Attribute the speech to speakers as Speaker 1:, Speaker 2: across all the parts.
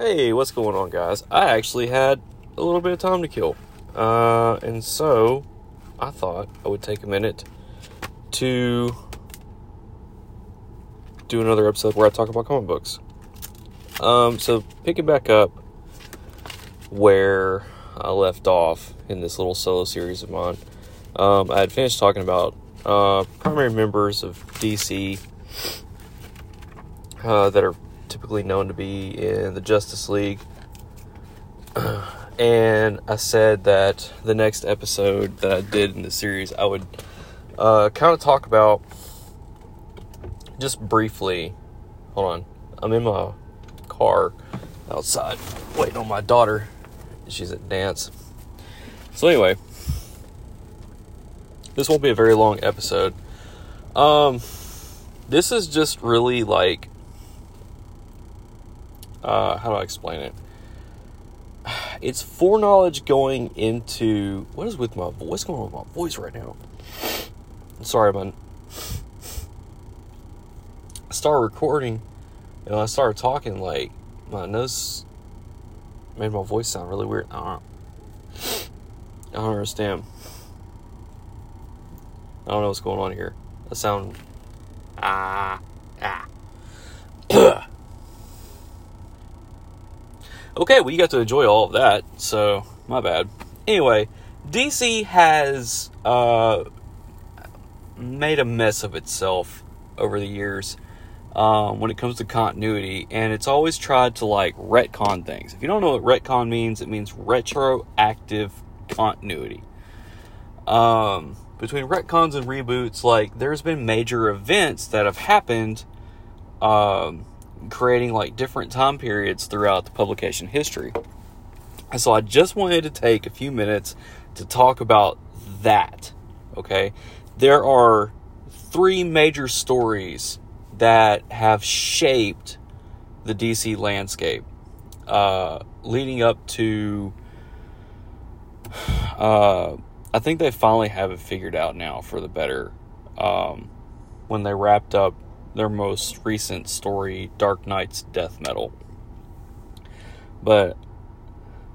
Speaker 1: Hey, what's going on, guys? I actually had a little bit of time to kill. Uh, and so I thought I would take a minute to do another episode where I talk about comic books. Um, so picking back up where I left off in this little solo series of mine, um, I had finished talking about uh, primary members of DC uh, that are typically known to be in the Justice League. and I said that the next episode that I did in the series, I would uh, kind of talk about just briefly. Hold on, I'm in my car outside waiting on my daughter. She's at dance. So anyway, this won't be a very long episode. Um, this is just really like uh, how do I explain it? It's foreknowledge going into what is with my what's going on with my voice right now? sorry, man. I started recording and I started talking like my nose made my voice sound really weird. I don't, I don't understand. I don't know what's going on here. I sound ah. Okay, well, you got to enjoy all of that, so my bad. Anyway, DC has uh, made a mess of itself over the years um, when it comes to continuity, and it's always tried to like retcon things. If you don't know what retcon means, it means retroactive continuity. Um, between retcons and reboots, like there's been major events that have happened. Um, creating like different time periods throughout the publication history. And so I just wanted to take a few minutes to talk about that. Okay. There are three major stories that have shaped the DC landscape, uh, leading up to. Uh, I think they finally have it figured out now for the better. Um, when they wrapped up their most recent story, Dark Nights Death Metal. But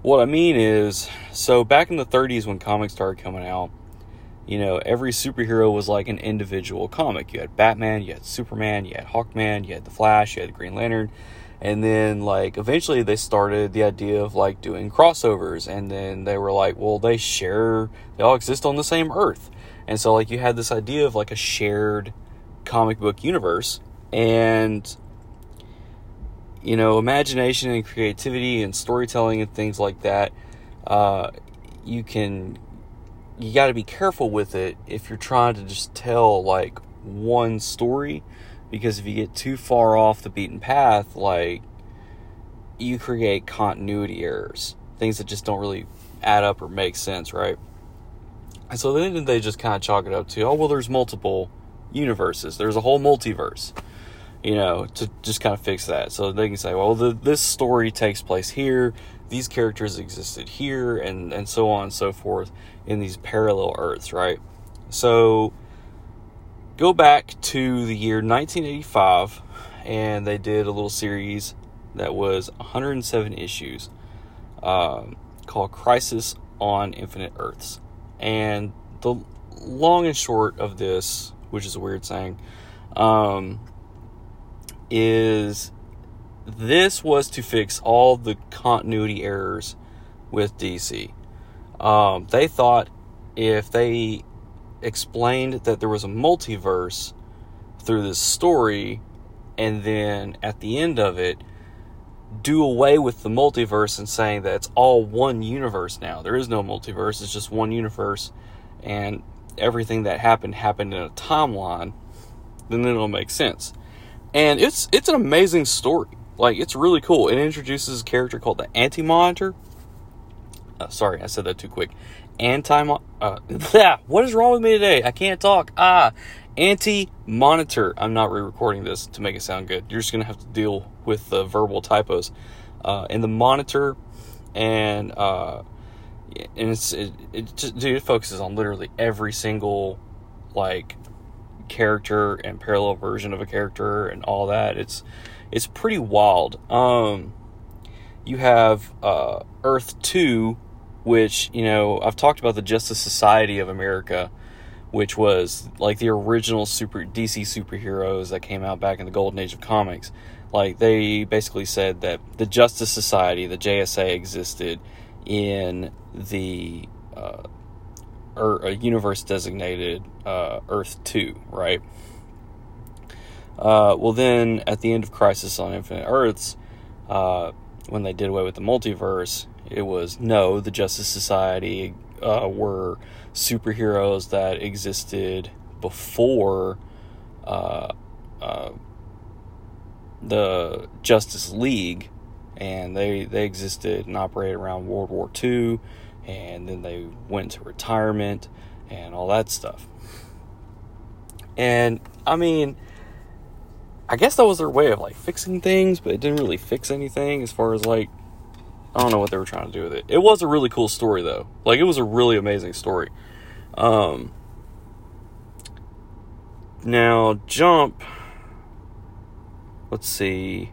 Speaker 1: what I mean is, so back in the 30s when comics started coming out, you know, every superhero was like an individual comic. You had Batman, you had Superman, you had Hawkman, you had the Flash, you had the Green Lantern. And then, like, eventually they started the idea of like doing crossovers. And then they were like, well, they share, they all exist on the same Earth. And so, like, you had this idea of like a shared comic book universe and you know imagination and creativity and storytelling and things like that uh, you can you got to be careful with it if you're trying to just tell like one story because if you get too far off the beaten path like you create continuity errors things that just don't really add up or make sense right? And so then they just kind of chalk it up to oh well there's multiple universes. There's a whole multiverse, you know, to just kind of fix that. So they can say, well, the, this story takes place here, these characters existed here, and, and so on and so forth in these parallel Earths, right? So go back to the year 1985, and they did a little series that was 107 issues um, called Crisis on Infinite Earths. And the long and short of this which is a weird saying, um, is this was to fix all the continuity errors with DC. Um, they thought if they explained that there was a multiverse through this story, and then at the end of it, do away with the multiverse and saying that it's all one universe now. There is no multiverse, it's just one universe. And everything that happened happened in a timeline, then it'll make sense. And it's it's an amazing story. Like it's really cool. It introduces a character called the Anti Monitor. Uh, sorry, I said that too quick. Anti uh, yeah, what is wrong with me today? I can't talk. Ah, Anti Monitor. I'm not re-recording this to make it sound good. You're just gonna have to deal with the verbal typos. Uh, and the Monitor and uh, and it's it, it just dude it focuses on literally every single like character and parallel version of a character and all that it's it's pretty wild um you have uh, Earth 2, which, you know, I've talked about the Justice Society of America, which was like the original super DC superheroes that came out back in the golden age of comics. Like they basically said that the Justice Society, the JSA, existed in the uh, a universe designated uh, Earth Two, right? Uh, well, then at the end of Crisis on Infinite Earths, uh, when they did away with the multiverse, it was no, the Justice Society uh, were superheroes that existed before uh, the Justice League, and they they existed and operated around World War II, and then they went to retirement and all that stuff. And I mean, I guess that was their way of like fixing things, but it didn't really fix anything as far as like I don't know what they were trying to do with it. It was a really cool story though. Like it was a really amazing story. Um now jump let's see.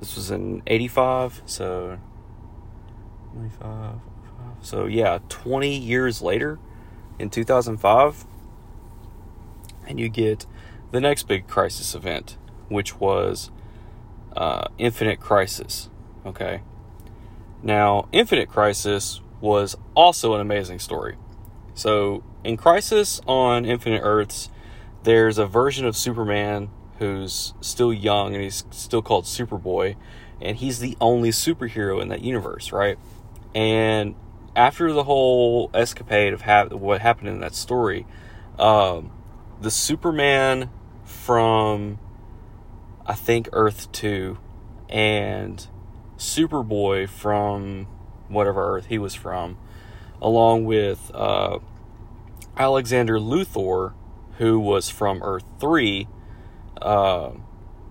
Speaker 1: This was in 85, so 25, so yeah, 20 years later in 2005 and you get the next big crisis event, which was uh, Infinite Crisis. Okay. Now, Infinite Crisis was also an amazing story. So, in Crisis on Infinite Earths, there's a version of Superman who's still young and he's still called Superboy, and he's the only superhero in that universe, right? And after the whole escapade of ha- what happened in that story, um, the Superman from I think Earth 2 and Superboy from whatever Earth he was from, along with uh, Alexander Luthor, who was from Earth 3, uh,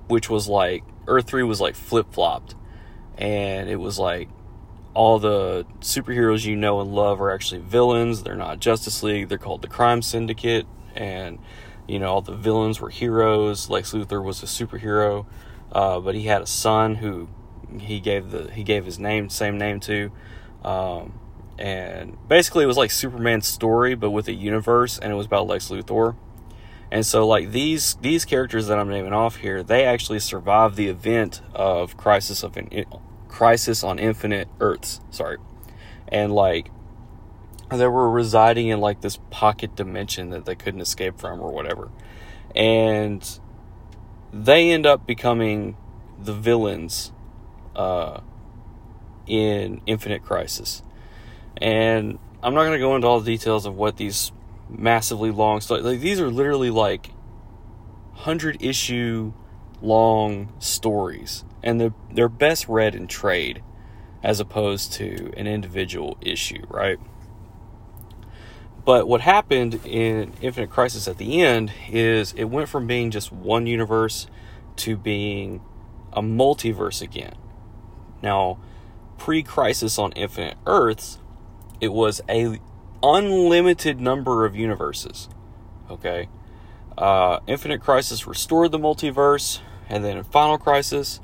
Speaker 1: which was like Earth 3 was like flip flopped. And it was like all the superheroes you know and love are actually villains. They're not Justice League, they're called the Crime Syndicate and you know all the villains were heroes. Lex Luthor was a superhero, uh, but he had a son who he gave the he gave his name same name to, um, and basically it was like Superman's story but with a universe, and it was about Lex Luthor. And so like these these characters that I'm naming off here, they actually survived the event of Crisis of Crisis on Infinite Earths. Sorry, and like they were residing in like this pocket dimension that they couldn't escape from or whatever. And they end up becoming the villains uh, in Infinite Crisis. And I'm not going to go into all the details of what these massively long stories like these are literally like 100 issue long stories and they're, they're best read in trade as opposed to an individual issue, right? But what happened in Infinite Crisis at the end is it went from being just one universe to being a multiverse again. Now, pre-crisis on Infinite Earths, it was a unlimited number of universes. Okay, uh, Infinite Crisis restored the multiverse, and then Final Crisis,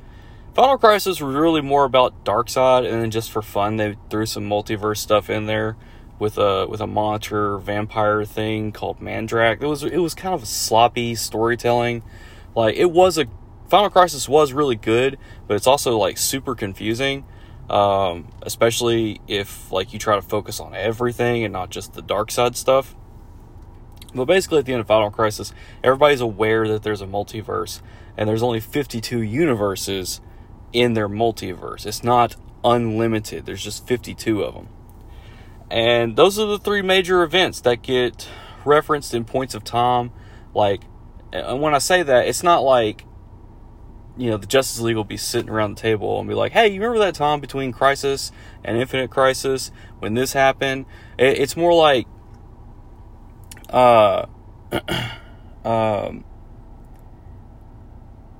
Speaker 1: Final Crisis was really more about Darkseid, and then just for fun, they threw some multiverse stuff in there with a with a monitor vampire thing called Mandrake. It was it was kind of sloppy storytelling. Like it was a Final Crisis was really good, but it's also like super confusing. Um, especially if like you try to focus on everything and not just the Darkseid stuff. But basically, at the end of Final Crisis, everybody's aware that there's a multiverse, and there's only 52 universes in their multiverse. It's not unlimited. There's just 52 of them. And those are the three major events that get referenced in points of time. Like, and when I say that, it's not like, you know, the Justice League will be sitting around the table and be like, hey, you remember that time between Crisis and Infinite Crisis when this happened? It's more like, uh, um,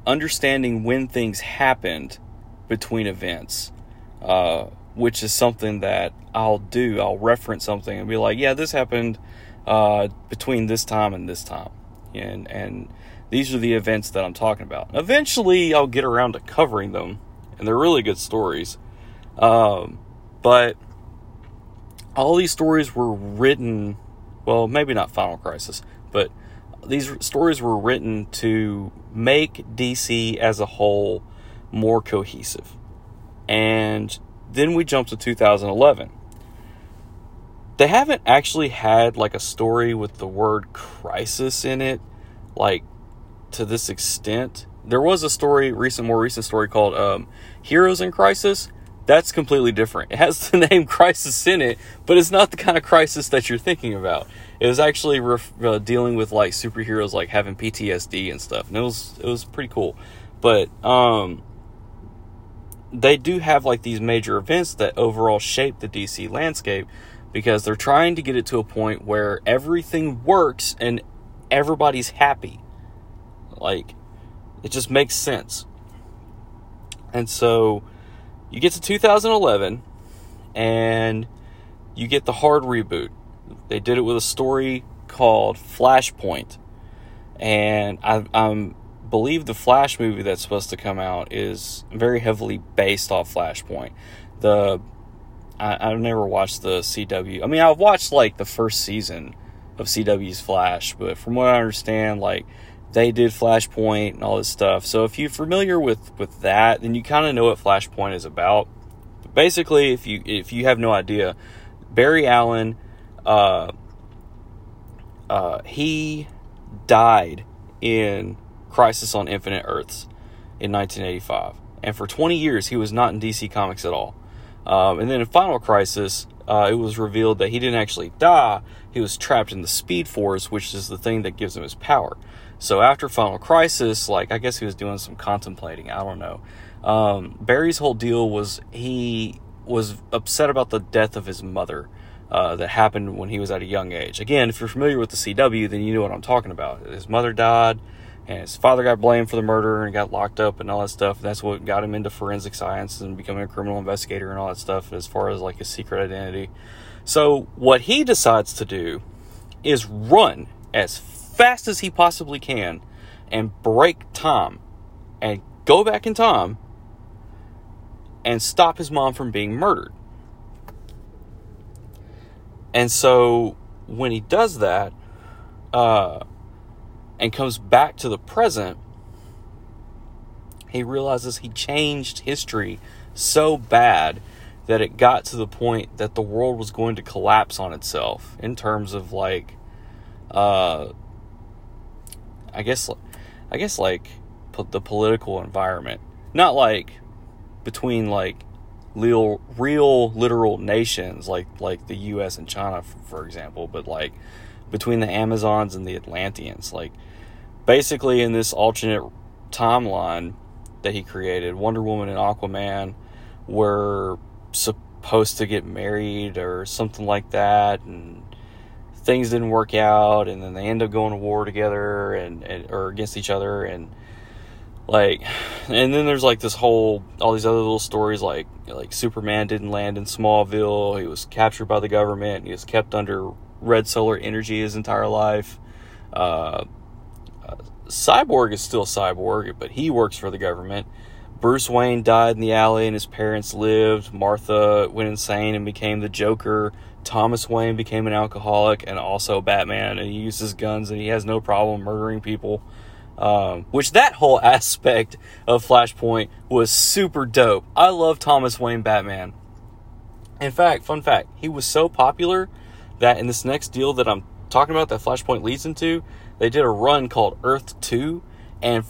Speaker 1: understanding when things happened between events. Uh, which is something that I'll do. I'll reference something and be like, yeah, this happened uh, between this time and this time. And, and These are the events that I'm talking about. Eventually, I'll get around to covering them, and they're really good stories. Um, but all these stories were written, well, maybe not Final Crisis, but these stories were written to make DC as a whole more cohesive. And then we jump to 2011. They haven't actually had like a story with the word crisis in it, like to this extent. There was a story, recent, more recent story called um, Heroes in Crisis. That's completely different. It has the name Crisis in it, but it's not the kind of crisis that you're thinking about. It was actually ref- uh, dealing with like superheroes like having PTSD and stuff, and it was it was pretty cool. But um, they do have like these major events that overall shape the DC landscape because they're trying to get it to a point where everything works and everybody's happy. Like, it just makes sense. And so you get to 2011 and you get the hard reboot. They did it with a story called Flashpoint. And I, I'm believe the Flash movie that's supposed to come out is very heavily based off Flashpoint. The I, have never watched the CW. I mean, I've watched like the first season of CW's Flash, but from what I understand, like they did Flashpoint and all this stuff. So if you're familiar with with that, then you kind of know what Flashpoint is about. But basically, if you if you have no idea, Barry Allen, uh, uh, he died in Crisis on Infinite Earths in 1985. And for 20 years, he was not in DC Comics at all. Um, and then in Final Crisis, uh, it was revealed that he didn't actually die. He was trapped in the Speed Force, which is the thing that gives him his power. So after Final Crisis, like, I guess he was doing some contemplating. I don't know. Um, Barry's whole deal was he was upset about the death of his mother. Uh, that happened when he was at a young age. Again, if you're familiar with the CW, then you know what I'm talking about. His mother died and his father got blamed for the murder and got locked up and all that stuff. And that's what got him into forensic science and becoming a criminal investigator and all that stuff as far as like his secret identity. So what he decides to do is run as fast as he possibly can and break Tom and go back in time and stop his mom from being murdered. And so when he does that, uh, and comes back to the present, he realizes he changed history so bad that it got to the point that the world was going to collapse on itself in terms of like uh I guess I guess like the political environment. Not like between like real real literal nations like like the US and China for example, but like between the Amazons and the Atlanteans like basically in this alternate timeline that he created, Wonder Woman and Aquaman were supposed to get married or something like that, and things didn't work out, and then they end up going to war together and, and or against each other, and like, and then there's like this whole all these other little stories like like Superman didn't land in Smallville, he was captured by the government, he was kept under red solar energy his entire life. Uh, Cyborg is still Cyborg, but he works for the government. Bruce Wayne died in the alley and his parents lived. Martha went insane and became the Joker. Thomas Wayne became an alcoholic and also Batman, and he uses guns and he has no problem murdering people. Um, which that whole aspect of Flashpoint was super dope. I love Thomas Wayne Batman. In fact, fun fact, he was so popular that in this next deal that I'm talking about that Flashpoint leads into, they did a run called Earth 2 and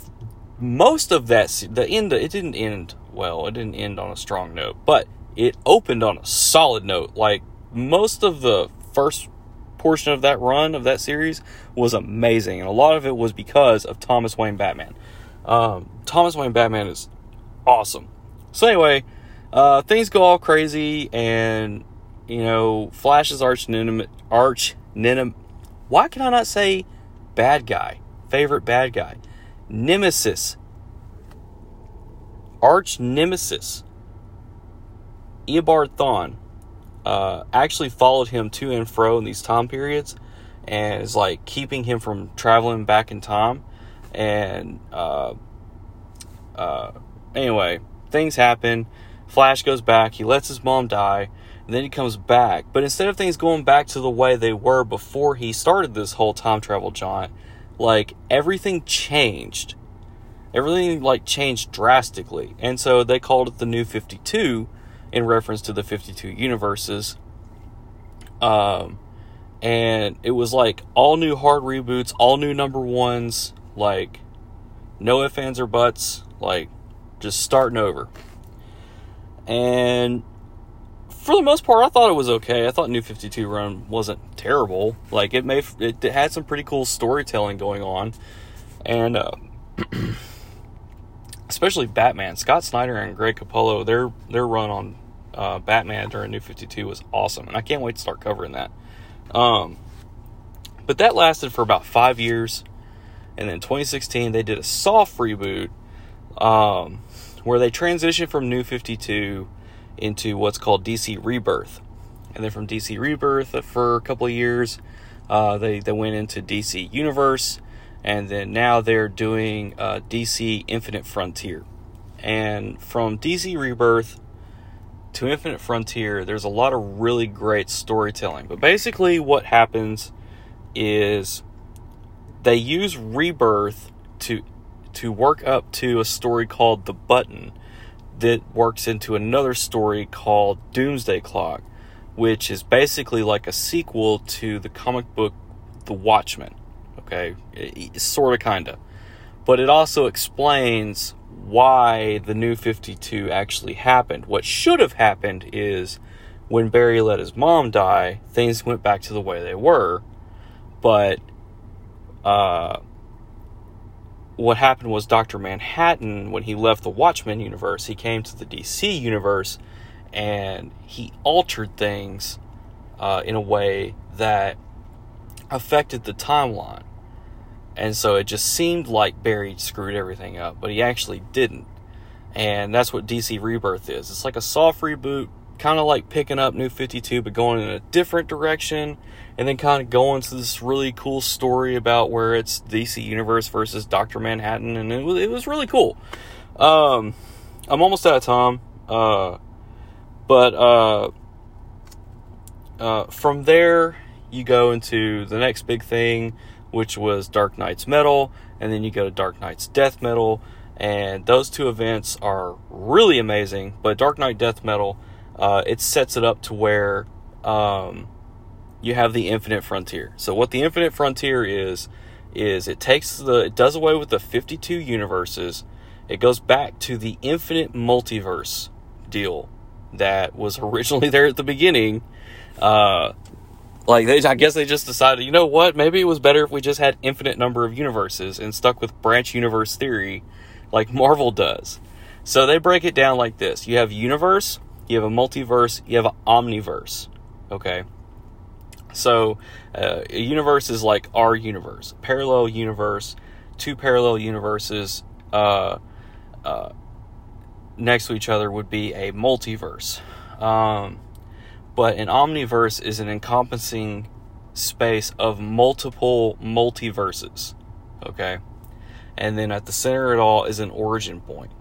Speaker 1: most of that the end it didn't end well, it didn't end on a strong note, but it opened on a solid note. Like most of the first portion of that run of that series was amazing, and a lot of it was because of Thomas Wayne Batman. Um, Thomas Wayne Batman is awesome. So anyway, uh, things go all crazy, and you know, Flash's arch nemesis, arch nemesis. Why can I not say bad guy, favorite bad guy, nemesis, arch nemesis, Eobard Thawne, uh, actually followed him to and fro in these time periods and is like keeping him from traveling back in time. And uh, uh, anyway, things happen. Flash goes back. He lets his mom die. And then he comes back. But instead of things going back to the way they were before he started this whole time travel jaunt, like everything changed. Everything like changed drastically. And so they called it the New 52 in reference to the 52 universes. Um, and it was like all new hard reboots, all new number ones, like no ifs, ands, or buts, like just starting over. And for the most part, I thought it was okay. I thought New 52 Run wasn't terrible. Like it made it, it had some pretty cool storytelling going on, and uh, especially Batman. Scott Snyder and Greg Capullo, their their run on uh, Batman during New 52 was awesome, and I can't wait to start covering that. Um, but that lasted for about five years, and then 2016 they did a soft reboot, um, where they transitioned from New 52 into what's called DC Rebirth, and then from DC Rebirth for a couple of years, uh, they they went into DC Universe, and then now they're doing uh, DC Infinite Frontier, and from DC Rebirth to Infinite Frontier, there's a lot of really great storytelling. But basically, what happens is they use Rebirth to to work up to a story called The Button that works into another story called Doomsday Clock, which is basically like a sequel to the comic book The Watchmen. Okay, sort of, kind of. But it also explains why the new 52 actually happened. What should have happened is when Barry let his mom die, things went back to the way they were. But uh, what happened was Dr. Manhattan, when he left the Watchmen universe, he came to the DC universe and he altered things uh, in a way that affected the timeline. And so it just seemed like Barry screwed everything up, but he actually didn't. And that's what DC Rebirth is. It's like a soft reboot, kind of like picking up New 52, but going in a different direction. And then kind of going to this really cool story about where it's DC Universe versus Dr. Manhattan. And it was, it was really cool. Um, I'm almost out of time. Uh, but uh, uh, from there, you go into the next big thing which was Dark Nights Metal, and then you go to Dark Nights Death Metal, and those two events are really amazing. But Dark Knight Death Metal, uh, it sets it up to where um, you have the Infinite Frontier. So what the Infinite Frontier is is it takes the it does away with the 52 universes. It goes back to the infinite multiverse deal that was originally there at the beginning. Uh, like they, I guess they just decided, you know what? Maybe it was better if we just had infinite number of universes and stuck with branch universe theory, like Marvel does. So they break it down like this: you have universe, you have a multiverse, you have an omniverse. Okay. So uh, a universe is like our universe, parallel universe, two parallel universes uh, uh, next to each other would be a multiverse. Um, but an omniverse is an encompassing space of multiple multiverses. Okay? And then at the center of it all is an origin point.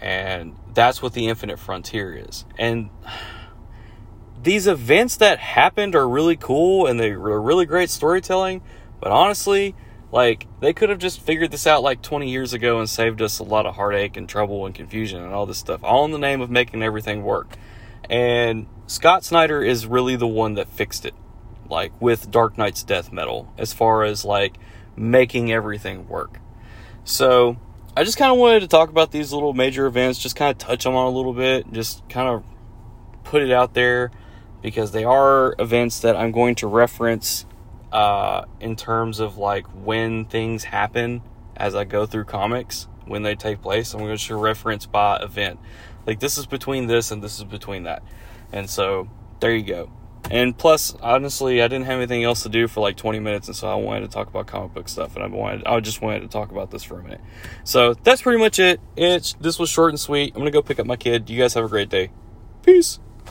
Speaker 1: And that's what the infinite frontier is. And these events that happened are really cool and they're really great storytelling, but honestly, like they could have just figured this out like 20 years ago and saved us a lot of heartache and trouble and confusion and all this stuff, all in the name of making everything work. And Scott Snyder is really the one that fixed it, like with Dark Nights Death Metal, as far as like making everything work. So I just kind of wanted to talk about these little major events, just kind of touch them on a little bit, just kind of put it out there because they are events that I'm going to reference uh, in terms of like when things happen as I go through comics, when they take place. I'm going to reference by event. Like this is between this and this is between that. And so there you go. And plus, honestly, I didn't have anything else to do for like 20 minutes, and so I wanted to talk about comic book stuff, and I wanted, I just wanted to talk about this for a minute. So that's pretty much it. It's this was short and sweet. I'm gonna go pick up my kid. You guys have a great day. Peace.